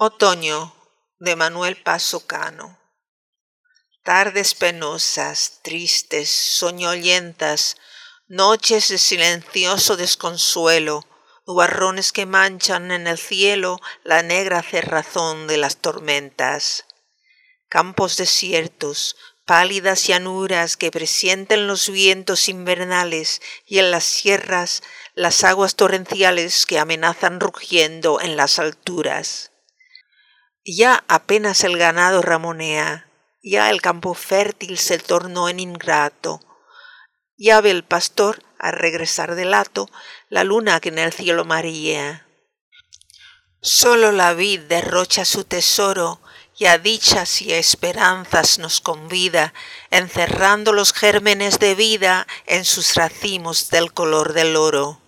Otoño de Manuel Paso Cano. Tardes penosas, tristes, soñolientas, noches de silencioso desconsuelo, nubarrones que manchan en el cielo la negra cerrazón de las tormentas. Campos desiertos, pálidas llanuras que presienten los vientos invernales y en las sierras las aguas torrenciales que amenazan rugiendo en las alturas ya apenas el ganado ramonea, ya el campo fértil se tornó en ingrato, ya ve el pastor, al regresar del hato, la luna que en el cielo marilla. Solo la vid derrocha su tesoro y a dichas y a esperanzas nos convida, encerrando los gérmenes de vida en sus racimos del color del oro.